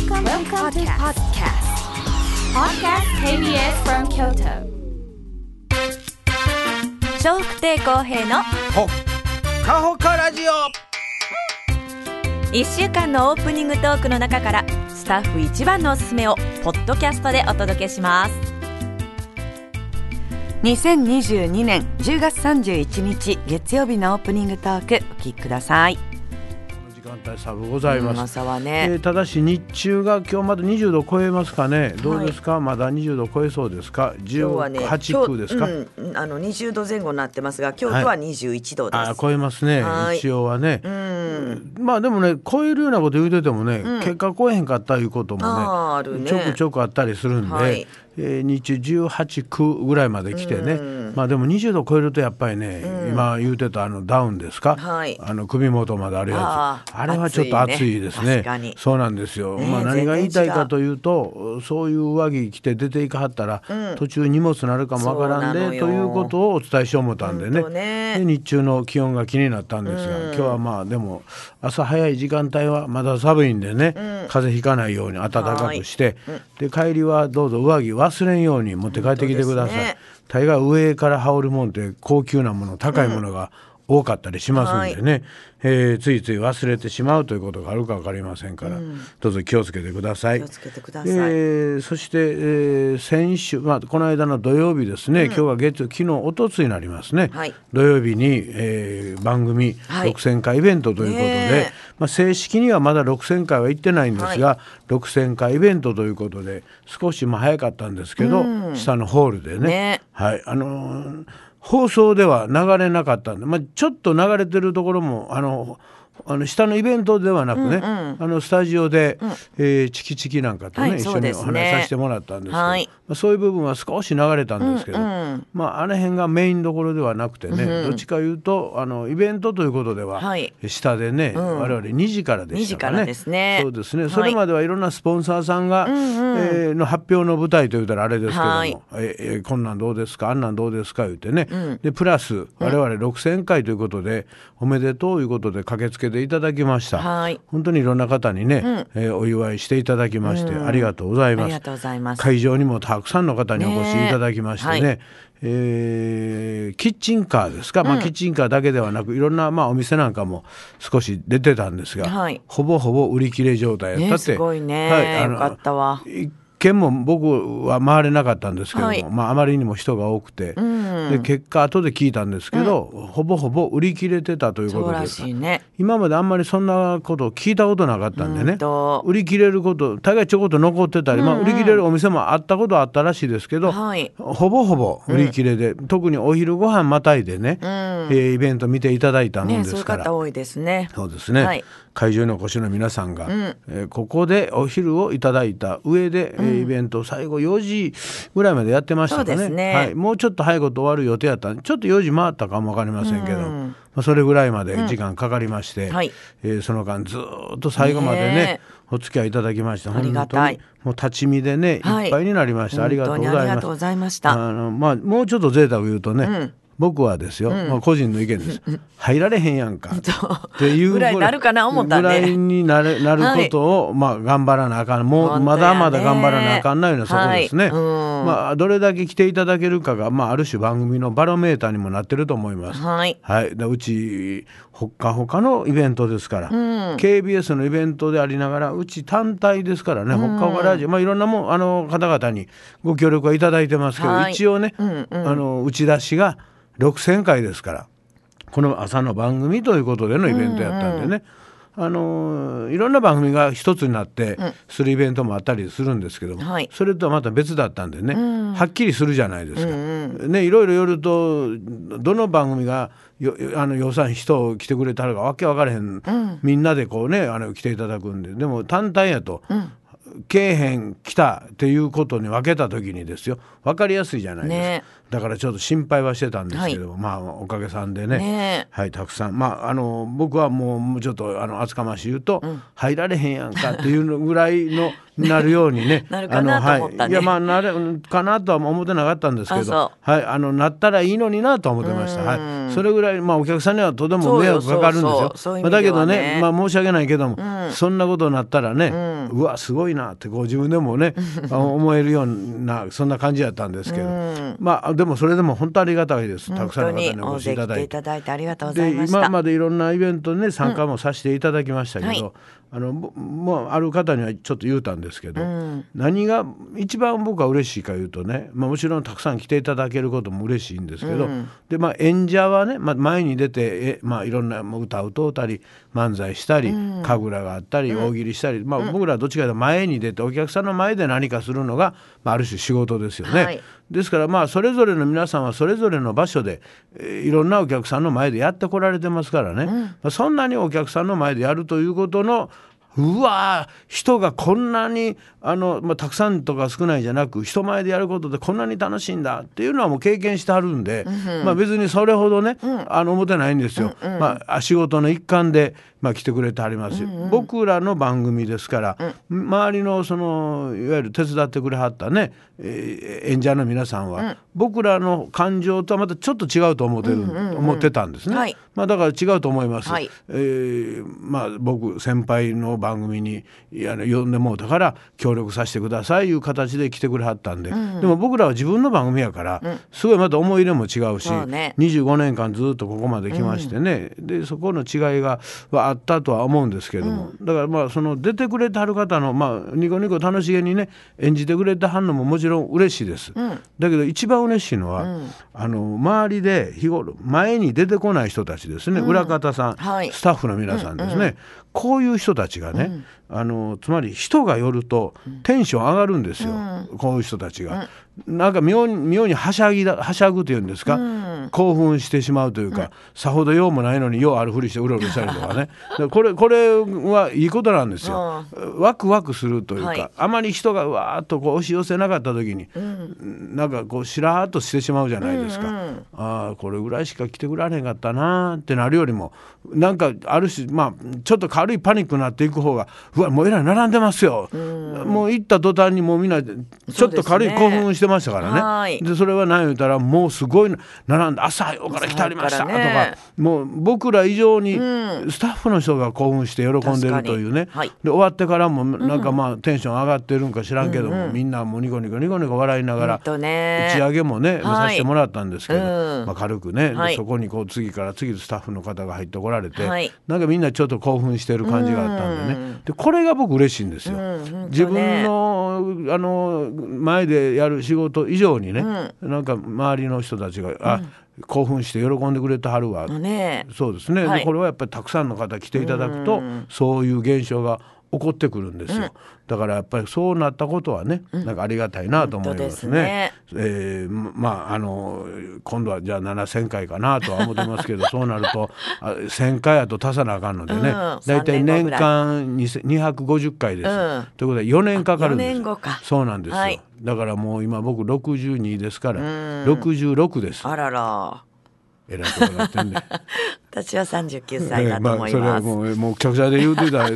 Welcome, Welcome to podcast. Podcast KBS from Kyoto. 笑福亭公平のほっかほかラジオ1週間のオープニングトークの中からスタッフ一番のおすすめをポッドキャストでお届けします2022年10月31日月曜日のオープニングトークお聞きください時間帯差がございます、朝はえね、ーただし日中が今日まだ20度超えますかね。どうですか、まだ20度超えそうですか？今日はね、18区ですか、今日うん、あの20度前後になってますが、京都は21度です。あー超えますね。はい。一応はね、うん、まあでもね超えるようなこと言うててもね、結果超えへんかったいうこともねね。ちょくちょくあったりするんで、はい。えー日中18区ぐらいまで来てね、まあでも20度超えるとやっぱりね、今言うてたあのダウンですか、はい。あの首元まであるやつ。あれはちょっと暑いですね。そうなんですよ、まあ何が言いたいかというとそういう上着着て出ていかはったら、途中荷物なるかもわからんでということをお伝えしよう思ったんでね。で日中の気温が気になったんですが、今日はまあでも朝早い時間帯はまだ寒いんでね、風邪ひかないように暖かくして、で帰りはどうぞ上着忘れんように持って帰ってきてください。大概上から羽織るもんって高級なもの高いものが多かったりしますんでね、えーついつい忘れてしまうということがあるか分かりませんから、どうぞ気をつけてください。気をつけてください。えーそして、えー先週、まあ、この間の土曜日ですね、今日は月曜昨日おとつになりますね、はい。土曜日に、えー番組はい。6000回イベントということで、ねえ。まあ、正式にはまだ6000回は行ってないんですが、6000回イベントということで少しまあ早かったんですけど、下のホールでね。ね。はい。あのー放送では流れなかったんで、まあ、ちょっと流れてるところもあのあの下のイベントではなくね、あのスタジオで、えーチキチキなんかとね、はい一緒にお話しねさせてもらったんですけど、はい。まあ、そういう部分は少し流れたんですけど、まああの辺がメインどころではなくてね、どっちかいうとあのイベントということでは、はい。下でね、我々2時からでしたかね。2時からですね。そうですね、はい。それまではいろんなスポンサーさんが、えーの発表の舞台というたらあれですけども、はい。ええーこんなんどうですかあんなんどうですか言ってね、でプラス我々6000回ということで、おめでとういうことで駆けつけていただきました、はい。本当にいろんな方にね、えーお祝いしていただきまして、ありがとうございます。ありがとうございます。会場にもたくさんの方にお越しいただきましてね。ね。えーキッチンカーですか、まあ、キッチンカーだけではなくいろんな、まあ、お店なんかも少し出てたんですが、はい。ほぼほぼ売り切れ状態やったって、ねすごいね。あのよかったわ一軒も僕は回れなかったんですけども、はい。まあ、あまりにも人が多くて、で結果後で聞いたんですけど、ほぼほぼ売り切れてたということで。すしいね。今まであんまりそんなことを聞いたことなかったんでね、うんと。売り切れること大概ちょこっと残ってたり、まあ、売り切れるお店もあったことはあったらしいですけど、はい。ほぼほぼ売り切れで、特にお昼ご飯またいでね、えーイベント見ていただいたもんね、そういうですから。方多いですね。そうですね、はい。会場にお越しの皆さんが、えーここでお昼をいただいた上で、えーイベント最後4時ぐらいまでやってましたかね。ね。はい、もうちょっと早いこと終わる予定やったちょっと4時回ったかも分かりませんけど、まあ、それぐらいまで時間かかりまして、はい。えーその間ずーっと最後までねねお付き合いいただきまして本当にもう立ち見でね、はい。いっぱいになりました。ありがとうございありがとうございました。あのまあもうちょっと贅沢言うとね、僕はですよ、まあ、個人の意見です、入られへんやんか。っていうぐらいになるかな思ったぐらいになれなることを、まあ頑張らなあかん。もうまだまだ頑張らなあかんなようなそこですね、はい。うん。まあどれだけ来ていただけるかが、まあ、ある種番組のバロメーターにもなってると思います。はい。はい、でうちほっかほかのイベントですから、KBS のイベントでありながらうち単体ですからね、ほっかほかラジオ、まあ、いろんなもんあの方々にご協力はいただいてますけど、はい。一応ね、あの打ち出しが6,000回ですから。この朝の番組ということでのイベントやったんでね、あのいろんな番組が一つになってするイベントもあったりするんですけども、はい。それとはまた別だったんでね、はっきりするじゃないですか。ね、いろいろよるとどの番組がよあの予算人を来てくれたのかわけ分からへん、みんなでこうねあの来ていただくんで。でも単体やと、けえへん来たっていうことに分けた時にですよ。分かりやすいじゃないですか、ね。だからちょっと心配はしてたんですけど、まあおかげさんでね。ねはいたくさん。まああの僕はもうもうちょっとあの厚かまし言うと、入られへんやんかっていうのぐらいのなるようにね。なるかなあのはいと思ったね。い。やまあなれかなとは思ってなかったんですけど。はい。あのなったらいいのになとは思ってました、はいそれぐらい、まあ、お客さんにはとても迷惑かかるんですよ。まあ、だけどね、まあ、申し訳ないけども、そんなことになったらね、うわすごいなってこう自分でもねあ 思えるようなそんな感じやったんですけど、まあでもそれでも本当ありがたいです。たくさんの方にお越しいただいて。いただいてありがとうございでま今までいろんなイベントにね参加もさせていただきましたけど、はいあのぼもうある方にはちょっと言うたんですけど、何が一番僕は嬉しいか言うとね、まあ、もちろんたくさん来ていただけることも嬉しいんですけど、でまあ、演者はね、まあ、前に出てえ、まあ、いろんな歌を歌うたり漫才したり神楽があったり大喜利したり、まあ、僕らはどっちかというと前に出てお客さんの前で何かするのが、まあ、ある種仕事ですよね。はいですからまあそれぞれの皆さんはそれぞれの場所で、えーいろんなお客さんの前でやってこられてますからね、まあ、そんなにお客さんの前でやるということのうわー人がこんなにあの、まあ、たくさんとか少ないじゃなく人前でやることでこんなに楽しいんだっていうのはもう経験してはるんで、まあ、別にそれほどね、あの思ってないんですよ。まあ、仕事の一環で、まあ、来てくれてはりますよ、僕らの番組ですから、周りのそのいわゆる手伝ってくれはったね、えー演者の皆さんは、僕らの感情とはまたちょっと違うと思ってる、思ってたんですね。はい。まあ、だから違うと思います。はい。えーまあ、僕先輩の番組にいや呼んでもうたから協力させてくださいいう形で来てくれはったんで、でも僕らは自分の番組やから、すごいまた思い入れも違うし、ね。25年間ずっとここまで来ましてね、でそこの違いがはあったとは思うんですけども、だからまあその出てくれてはる方の、まあ、ニコニコ楽しげにね演じてくれてはんのももちろん嬉しいです。だけど一番嬉しいのは、あの周りで日頃前に出てこない人たちですね、裏方さん、はい。スタッフの皆さんですね、こういう人たちがね、あのつまり人が寄るとテンション上がるんですよ、こういう人たちが。なんか妙に妙にはしゃぎだはしゃぐというんですか、興奮してしまうというか、さほど用もないのに用あるふりしてうろうろしたりとかね。でこれこれはいいことなんですよ。ワクワクするというか、はい。あまり人がわーっとこう押し寄せなかった時に、なんかこうしらーっとしてしまうじゃないですか。ああこれぐらいしか来てくれへんかったなーってなるよりもなんかある種まあちょっと軽いパニックになっていく方がうわもうえらい並んでますよ、もう行った途端にもうみんなちょっと軽い興奮してましたからね。はい。でそれは何言ったらもうすごい並んで朝早うから来てありましたとか、もう僕ら以上にスタッフの人が興奮して喜んでるというね、はい。で終わってからもなんかまあテンション上がってるんか知らんけども、みんなもうニコニコニコニコ笑いながら打ち上げもね、はい。させてもらったんですけど、うん。まあ、軽くね、ではい。そこにこう次から次スタッフの方が入ってこられて、はい。なんかみんなちょっと興奮してる感じがあったんでね、でこれが僕嬉しいんですよ。自分のあの前でやる仕事以上にね、なんか周りの人たちが、あ興奮して喜んでくれてはるわ、ねそうですね、はい。でこれはやっぱりたくさんの方来ていただくと、そういう現象が起こってくるんですよ、だからやっぱりそうなったことはね、なんかありがたいなと思いますね。すえーまああの今度はじゃあ7,000回かなとは思ってますけど そうなるとあ1,000回やと足さなあかんのでね、うん。だいたい。三年間2000 250回です、うん。ということで4年かかるんです。あ四年後か。そうなんですよ、はい。だからもう今僕62ですから、66です。あらら。えらいことになってんね 私は39歳だと思い ええまあ、ます、それはもうもう客車で言うてたら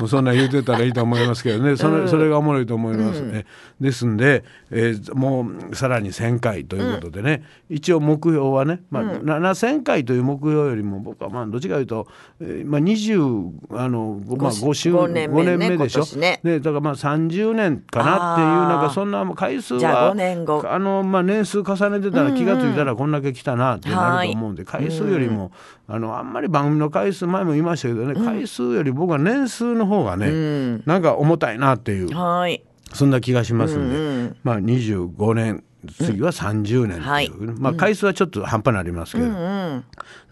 もうそんなん言うてたらいいと思いますけどね。それ,、それがおもろいと思いますね、ですんで、えーもうさらに1,000回ということでね、一応目標はね、まあ7,000回という目標よりも僕はまあどっちかというと、えーまあ、20あの、まあ、5周五年目ね五年目でしょ、今年ね。だからまあ30年かなっていうなんかそんな回数はあの、まあ、年数重ねてたら気が付いたらこんだけ来たなってなると思うんで、回数よりも、あのあんまり番組の回数前も言いましたけどね、回数より僕は年数の方がね、なんか重たいなっていうはい。そんな気がしますんで、まあ25年次は30年っていう、はい。まあ回数はちょっと半端になりますけど、な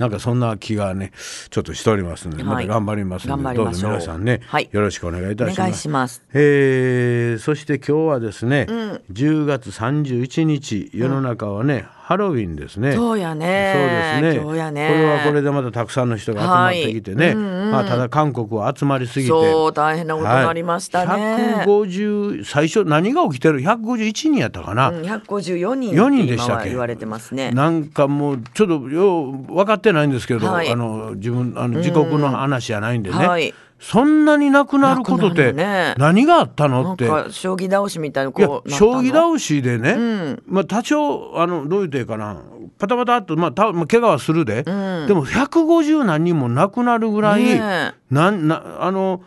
んかそんな気がねちょっとしておりますので、はい。また頑張りますので、頑張りどうぞ皆さんね、はい。よろしくお願いいたします。ます。えーそして今日はですね、10月31日世の中はね、ハロウィンですね。そうやね。そうですね。ね。これはこれでまたたくさんの人が集まってきてね。まあただ韓国は集まりすぎて。そう大変なことになりましたね、はい、150最初何が起きてる？151人やったかな、うん154人4人ってでしたっけ？言われてますね。なんかもうちょっとよう分かってないんですけど、はい。あの自分あの自国の話じゃないんでね、はいそんなになくなることって何があったのって。か将棋倒しみたいなこう将棋倒しでね、まあ多少あのどう言っていいかな。パタパタっとまあたまあ怪我はするで、でも150何人も亡くなるぐらい、ねえ。なんなあの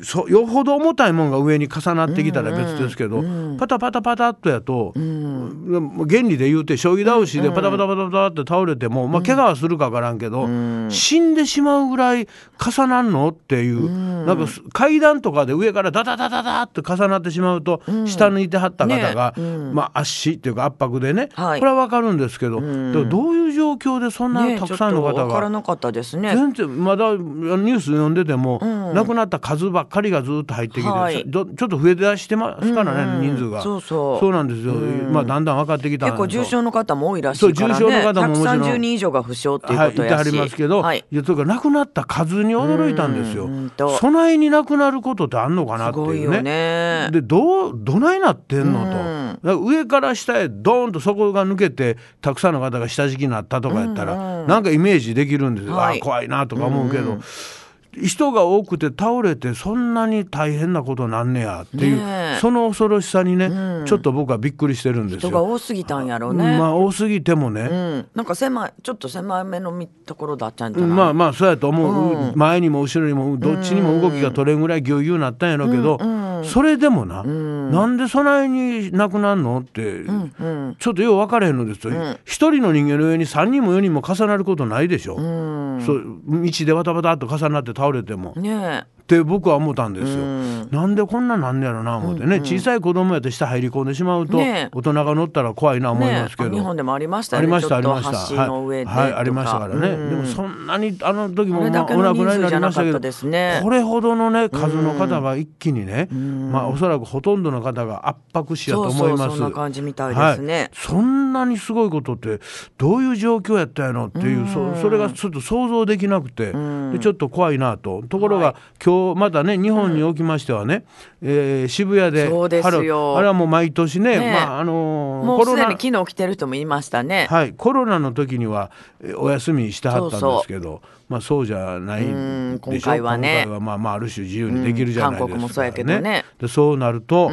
そよほど重たいもんが上に重なってきたら別ですけど、パタパタパタっとやと、原理で言うて将棋倒しでパタパタパタパタって倒れても、まあ、怪我はするか分からんけど、死んでしまうぐらい重なんのっていう、なんかす階段とかで上からダダダダダって重なってしまうと、下抜いてはった方が、まあ、圧死っていうか圧迫でね、はい。これは分かるんですけど、どういう状況でそんなねたくさんの方が。ね。全然まだニュース読んでても、亡くなった数ばっかりがずっと入ってきて、はい。どちょっと増え出してますからね、人数が。そうそう。なんですよ、まあだんだん分かってきた結構重症の方も多いらしいからね。そう重症の方ももちろん。130人以上が負傷っていうはい、ことやし。いてはりますけど、はい。い、やというか亡くなった数に驚いたんですよ。備えに亡くなることってあんのかなっていうね。ね。でどうどないなってんのと、上から下へドーンと底が抜けてたくさんの方が下敷きになったとかやったら、なんかイメージできるんですよ、はい。あ怖いなとか思うけど。人が多くて倒れてそんなに大変なことなんねやっていう、ねえ。その恐ろしさにね、ちょっと僕はびっくりしてるんです人がよ。多すぎたんやろうね。まあ多すぎてもね、うん、なんか狭いちょっと狭めのみところだったんじゃない、まあまあそうやと思う、前にも後ろにもどっちにも動きが取れんぐらいぎゅうぎゅうなったんやろうけど、それでもな、なんで備えになくなんのって、ちょっとよう分からへんのですよ一、人の人間の上に3人も4人も重なることないでしょ、そう道でバタバタっと重なって倒れても。ねって僕は思ったんですよ。なんでこんななんねやろな思ってね、小さい子供やと下入り込んでしまうと、ねえ。大人が乗ったら怖いなえ思いねますけど。え。日本でもありましたありましたありました。はい、はい、とありましたからね。うん。でもそんなにあの時もまあおの亡くなりになりましたけど、これほどのね数の方が一気にね、まあおそらくほとんどの方が圧迫死やと思います。そんな感じみたいですね。はい。そんなにすごいことってどういう状況やったんやのっていう、そそれがちょっと想像できなくて、でちょっと怖いなと。ところが、今日またね日本におきましてはね、えー渋谷でそうですよ。あれはもう毎年ねねえ。まああのーもうすでコロナに昨日来てる人もいましたね、はい、コロナの時にはえお休みしてはったんですけどまあそうじゃないうんでしょ。今回はね。今回はまあまあある種自由にできるじゃないですか、うん韓国もそうやけどね。でそうなると、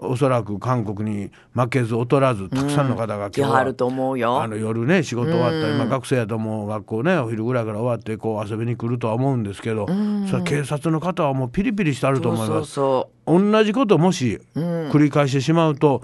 おそらく韓国に負けず劣らずたくさんの方が今日は、来はると思うよ。あの夜ね仕事終わったり、まあ、学生やともう学校ねお昼ぐらいから終わってこう遊びに来るとは思うんですけど、それ警察の方はもうピリピリしてあると思います。そうそ同じこともし繰り返してしまうと、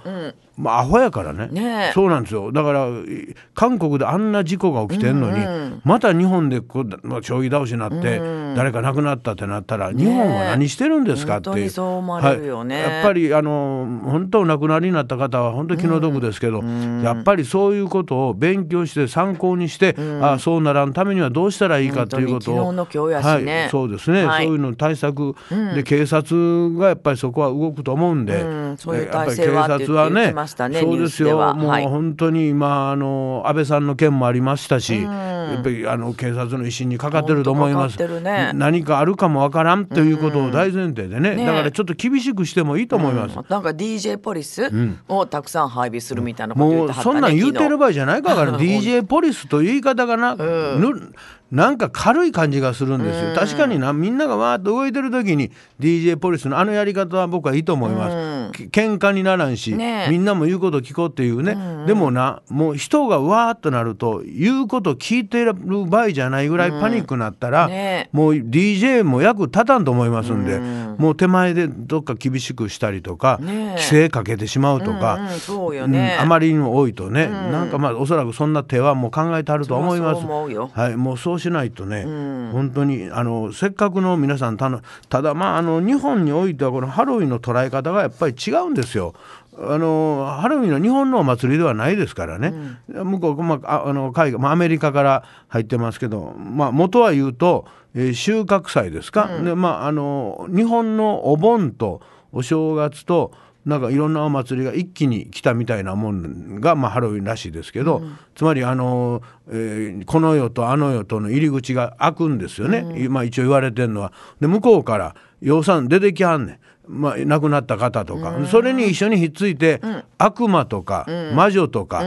まあアホやからね。ねえ。そうなんですよ。だからい韓国であんな事故が起きてんのに、また日本でこうまあ将棋倒しになって、誰か亡くなったってなったら、日本は何してるんですかって本当にそう思われるよね。はい。やっぱりあの本当お亡くなりになった方は本当気の毒ですけど、やっぱりそういうことを勉強して参考にして、あそうならんためにはどうしたらいいかということをはい、そうですね、はい。そういうの対策、で警察がやっぱりそこは動くと思うんで、うん。そういうやっぱり体制はねそうですよ。もうはい。本当に今あの安倍さんの件もありましたし、やっぱりあの警察の威信にかかってると思います。本当かかってるね。何かあるかもわからんということを大前提でね,、ねだからちょっと厳しくしてもいいと思います。なんか DJ ポリスをたくさん配備するみたいなこと言っもうてはったねそんなん言うてる場合じゃないから DJ ポリスという言い方がな,、ぬなんか軽い感じがするんですよ、確かにな。みんながわーっと動いてる時に DJ ポリスのあのやり方は僕はいいと思います、け喧嘩にならんし、ねえ。みんなも言うこと聞こうっていうね、でもなもう人がわーっとなると言うこと聞いてる場合じゃないぐらいパニックになったら、ねえ。もう DJ も役立たんと思いますんで、もう手前でどっか厳しくしたりとか、ねえ。規制かけてしまうとか、うんうんね。うんあまりにも多いとね、なんかまあおそらくそんな手はもう考えてあると思います。はい、もうそうしないとね、本当にあのせっかくの皆さんたのただまああの日本においてはこのハロウィンの捉え方がやっぱり違うんですよ。あのハロウィンは日本のお祭りではないですからね、向こう、まあ、ああの海外、まあ、アメリカから入ってますけど、まあ、元は言うと、えー収穫祭ですか、でまあ、あの日本のお盆とお正月となんかいろんなお祭りが一気に来たみたいなもんが、まあ、ハロウィンらしいですけど、つまりあの、えーこの世とあの世との入り口が開くんですよね、まあ、一応言われてるのは。で向こうから養蚕出てきはんねん。まあ、亡くなった方とか、それに一緒にひっついて、悪魔とか、魔女とか、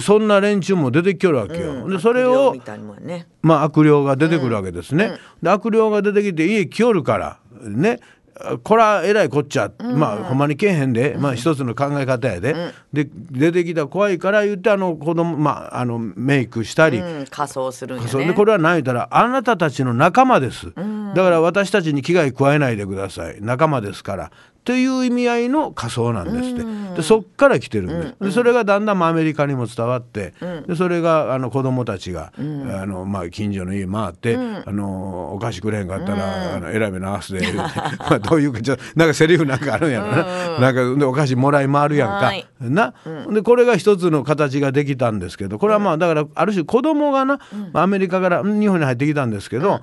そんな連中も出てきよるわけよ。でそれをまあ、悪霊が出てくるわけですね。で悪霊が出てきて家来よるからねこらえらいこっちゃ、まあほんまにけえへんで、まあ一つの考え方やで、で出てきたら怖いから言ってあの子供まああのメイクしたり、うん、仮装するんやね。でこれは何言ったらあなたたちの仲間です、だから私たちに危害加えないでください。仲間ですからという意味合いの仮想なんですって、でそっから来てるんで,、でそれがだんだんまあアメリカにも伝わって、でそれがあの子供たちが、あのまあ、近所の家回って、あのお菓子くれへんかったら、あの選べなすで まあどういうかちょなんかセリフなんかあるんやろな,、なんかでお菓子もらい回るやんか。はい。な、でこれが一つの形ができたんですけどこれはまあだからある種子供がな、アメリカから日本に入ってきたんですけど、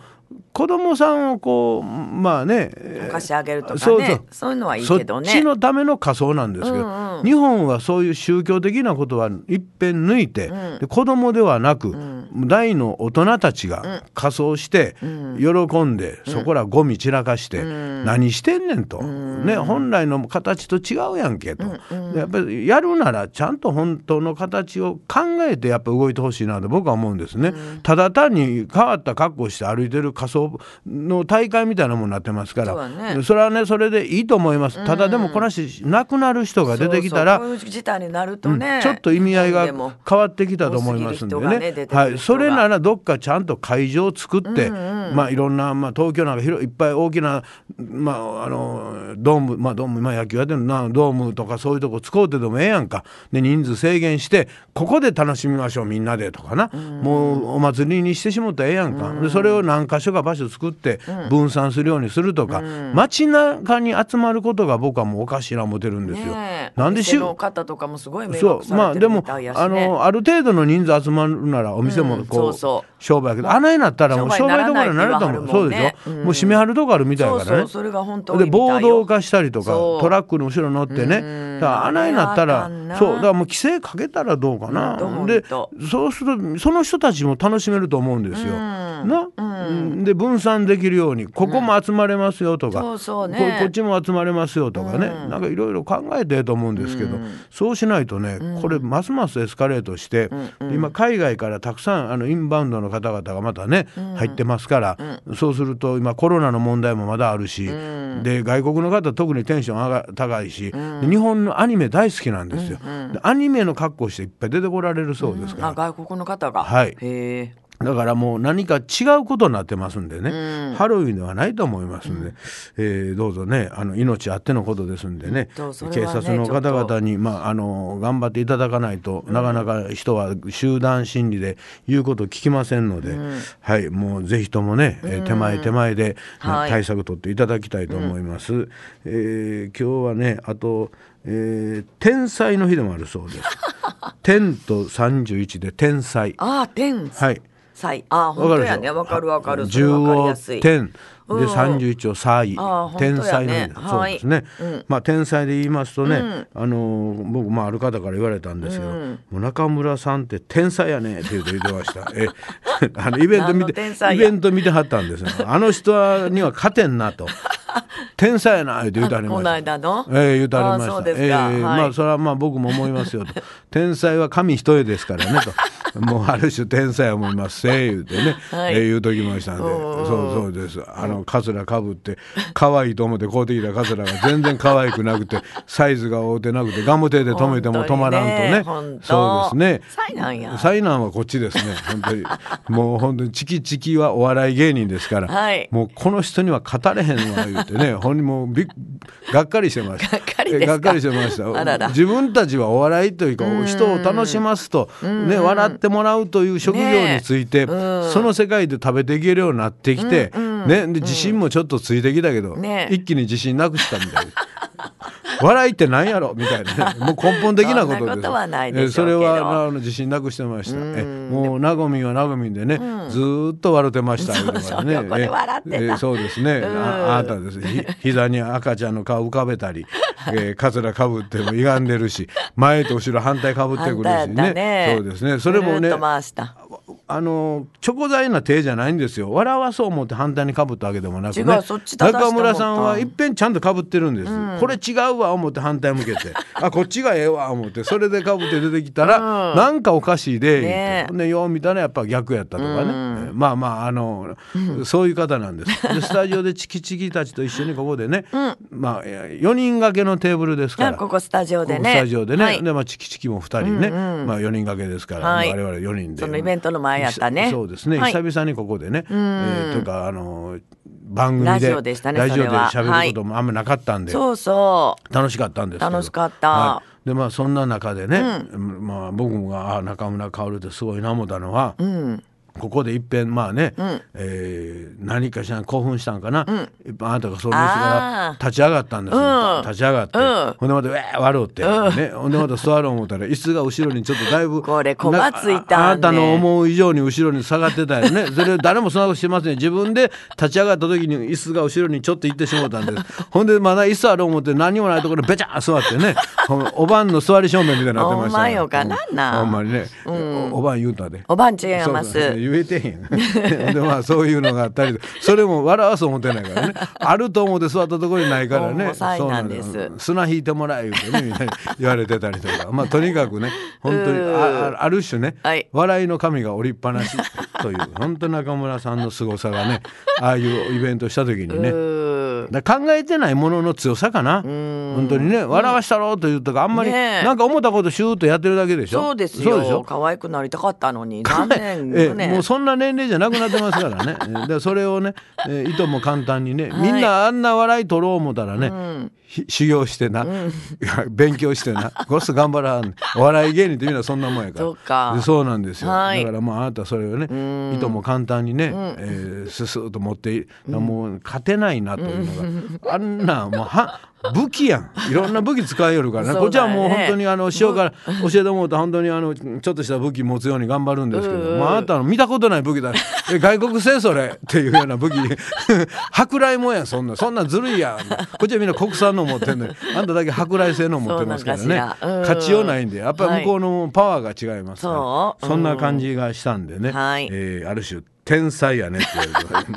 子供さんをこうまあねお菓子あげるとかねそうそう。そういうのはいいけどね。そっちのための仮想なんですけど、日本はそういう宗教的なことは一遍抜いて、で子供ではなく、大の大人たちが仮装して、喜んで、そこらゴミ散らかして、何してんねんと、ね、本来の形と違うやんけと、でやっぱりやるならちゃんと本当の形を考えてやっぱ動いてほしいなと僕は思うんですね、ただ単に変わった格好して歩いてる仮装の大会みたいなものになってますからそれはねそれでいいと思います、ただでもこの人亡くなる人が出てきたらちょっと意味合いが変わってきたと思いますんでねはい、それならどっかちゃんと会場を作って、まあ、いろんな、まあ、東京なんか広いいっぱい大きな、まあ、あのドーム、まあ、ドーム今野球やってるなドームとかそういうとこ使うてでもええやんか。で人数制限してここで楽しみましょうみんなでとかな、もうお祭りにしてしもったらええやんか、でそれを何箇所か場所作って分散するようにするとか、街中に集まることが僕はもうおかしいな思ってるんですよ。ねえ。なんでしの方とかもすごい迷そ惑されてるうまあでもみたいやし、ね、あのある程度の人数集まるならお店もこう,、うんそうそう。商売やけどあないなったらもう商商売売どころになると思うそうでしょ、うん。もう閉めはるとこあるみたいやからね。そうそうそれが本当で暴動化したりとかトラックの後ろ乗ってね。うん。だからあないなったらそうだからもう規制かけたらどうかな。ほんとでそうするとその人たちも楽しめると思うんですよ。な、うん。で分散できるようにここも集まれますよとか、そうそうね。ここっちも集まれますよとかね、なんかいろいろ考えてええと思うんですけど、そうしないとねこれますますエスカレートして、今海外からたくさんあのインバウンドの方々がまたね、入ってますから、そうすると今コロナの問題もまだあるし、で外国の方特にテンション上が高いし、で日本のアニメ大好きなんですよ、でアニメの格好していっぱい出てこられるそうですから、あ外国の方が？はい。へえだからもう何か違うことになってますんでね、ハロウィンではないと思いますんで、えーどうぞねあの命あってのことですんでね。とそれ警はね察の方々に、まあ、あの頑張っていただかないと、なかなか人は集団心理で言うこと聞きませんので、はいもうぜひともね、えー手前手前で、はい。対策取っていただきたいと思います。えー今日はねあと、えー天才の日でもあるそうです。天と31で天才。ああ天はい。才ああ本当やね。わかるわかる。それ十わかりをやすい。天で十一を歳。あー本当やね。天才の日そうですね、はいまあ天才で言いますとね、あのー僕まあある方から言われたんですよ、もう中村さんって天才やねって言うて言ってました。えあのイベント見てイベント見てはったんですよ。あの人には勝てんなと。天才やなって言うてはりました。ええ言うてはりました。ええはいまあそれはまあ僕も思いますよと。天才は神一重ですからねと。もうある種天才思いますせ 言うてね、はい。ええ言うときましたんで、そうそうです。あのカツラかぶって可愛いと思って買うてきたカツラが全然可愛くなくて サイズが合うてなくてガムテで止めても止まらんとね。そうですね。災難や。災難はこっちですね。本当に。もう本当にチキチキはお笑い芸人ですから、はい。もうこの人には語れへんわ言うてね、本人もうびっがっかりしてました。がっかりしてました。自分たちはお笑いというか人を楽しますとね笑ってもらうという職業について、その世界で食べていけるようになってきて、ねで自信もちょっとついてきたけど、ね一気に自信なくしたみたいな。笑いって何やろ？みたいな。ね もう根本的なことです。それはあの自信なくしてました。えもうなごみんはなごみんでね、ずーっと笑ってましたそうそうですね、ああなたです。ひ膝に赤ちゃんの顔浮かべたり、えー、カツラかぶっても歪んでるし前と後ろ反対かぶってくるしね。ね。そうですね。それもねあのチョコ材な手じゃないんですよ。笑わそう思って反対にかぶったわけでもなく違ね中村さんはいっぺんちゃんとかぶってるんです、これ違うわ思って反対向けて。あこっちがええわ思って。それでかぶって出てきたら、なんかおかしいで、ねでよう見たらやっぱ逆やったとかね、まあまああの、そういう方なんです。でスタジオでチキチキたちと一緒にここでね、まあ4人掛けのテーブルですから。あここスタジオでね。ここスタジオでね、はい。でまあチキチキも2人ね、まあ4人掛けですから、はい。我々4人で。そのイベントの前やったね。そうですね、はい。久々にここでね、えーというかあの番組でラジオでしたねラジオで喋ることもあんまなかったんで、そうそう。楽しかったんですけど。楽しかった。はい。でまあそんな中でね、まあ僕もがあ中村薫ってすごいな思ったのは、ここでいっぺんまあね、えー何かしら興奮したんかな、いっぺんあなたがその椅子からあ立ち上がったんですよ、うん。立ち上がって、うん。ほんでまた「ウェー笑うって、ね、ほんでまた座ろう思ったら椅子が後ろにちょっとだいぶこれこまついたんで。なああなたの思う以上に後ろに下がってたよね。それ誰もそんなことしてません自分で立ち上がった時に椅子が後ろにちょっと行ってしまったんです。ほんでまだ椅子ある思って何もないところべちゃー座ってね。おばんの座り正面みたいになってましたほんまよかなんな。ほんまにね、おおばん言うたで。おばんち違います言えてへん でまあそういうのがあったりそれも笑わそう思ってないからね。あると思って座ったところにないからね。ほんまさいなんです。そう砂引いてもらえ言うてね 言われてたりとか。まあとにかくね本当にああある種ね、はい。笑いの神が折りっぱなしという本当中村さんの凄さがねああいうイベントした時にね。考えてないものの強さかな。本当にね笑わしたろうというとかあんまりなんか思ったことシューッとやってるだけでしょ。そうですそうでしょ。よ可愛くなりたかったのに。残念ええねもうそんな年齢じゃなくなってますからね。え えでそれをね、ええいとも簡単にねみんなあんな笑い取ろう思ったらね、ひ修行してな、勉強してなこれす頑張らんお笑い芸人っていうのはそんなもんやから。そうか。でそうなんですよ、はい。だからまああなたそれをねいとも簡単にね、えーススッと持ってもう勝てないなというのが、あんなもうは武器やん。いろんな武器使いよるからね。こっちはもう本当にあの塩から教えてもらうと本当にあのちょっとした武器持つように頑張るんですけど、まあ、あなたの見たことない武器だえ外国製それっていうような武器。舶来もんやんそんな。そんなんずるいやん。こっちはみんな国産の持ってんのに。あんただけ舶来製の持ってますからね。勝ちよ。うないんで。やっぱり向こうのパワーが違いますから、そう。そんな感じがしたんでね、はい。えーある種天才やねって言われて、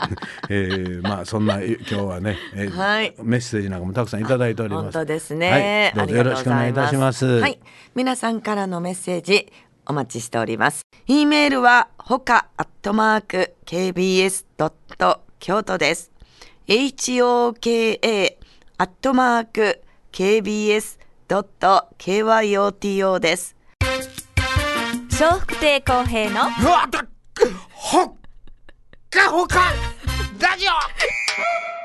えーまあそんな今日はね、えーはいメッセージなんかもたくさんいただいております。本当ですね、はい、どうぞよろしくお願いいたします。はい、皆さんからのメッセージお待ちしております。e メールはほかアットマーク kbs ドット京都です。h o k a アットマーク kbs ドット k y o t o です。笑福亭公平のうわっかほかラジオ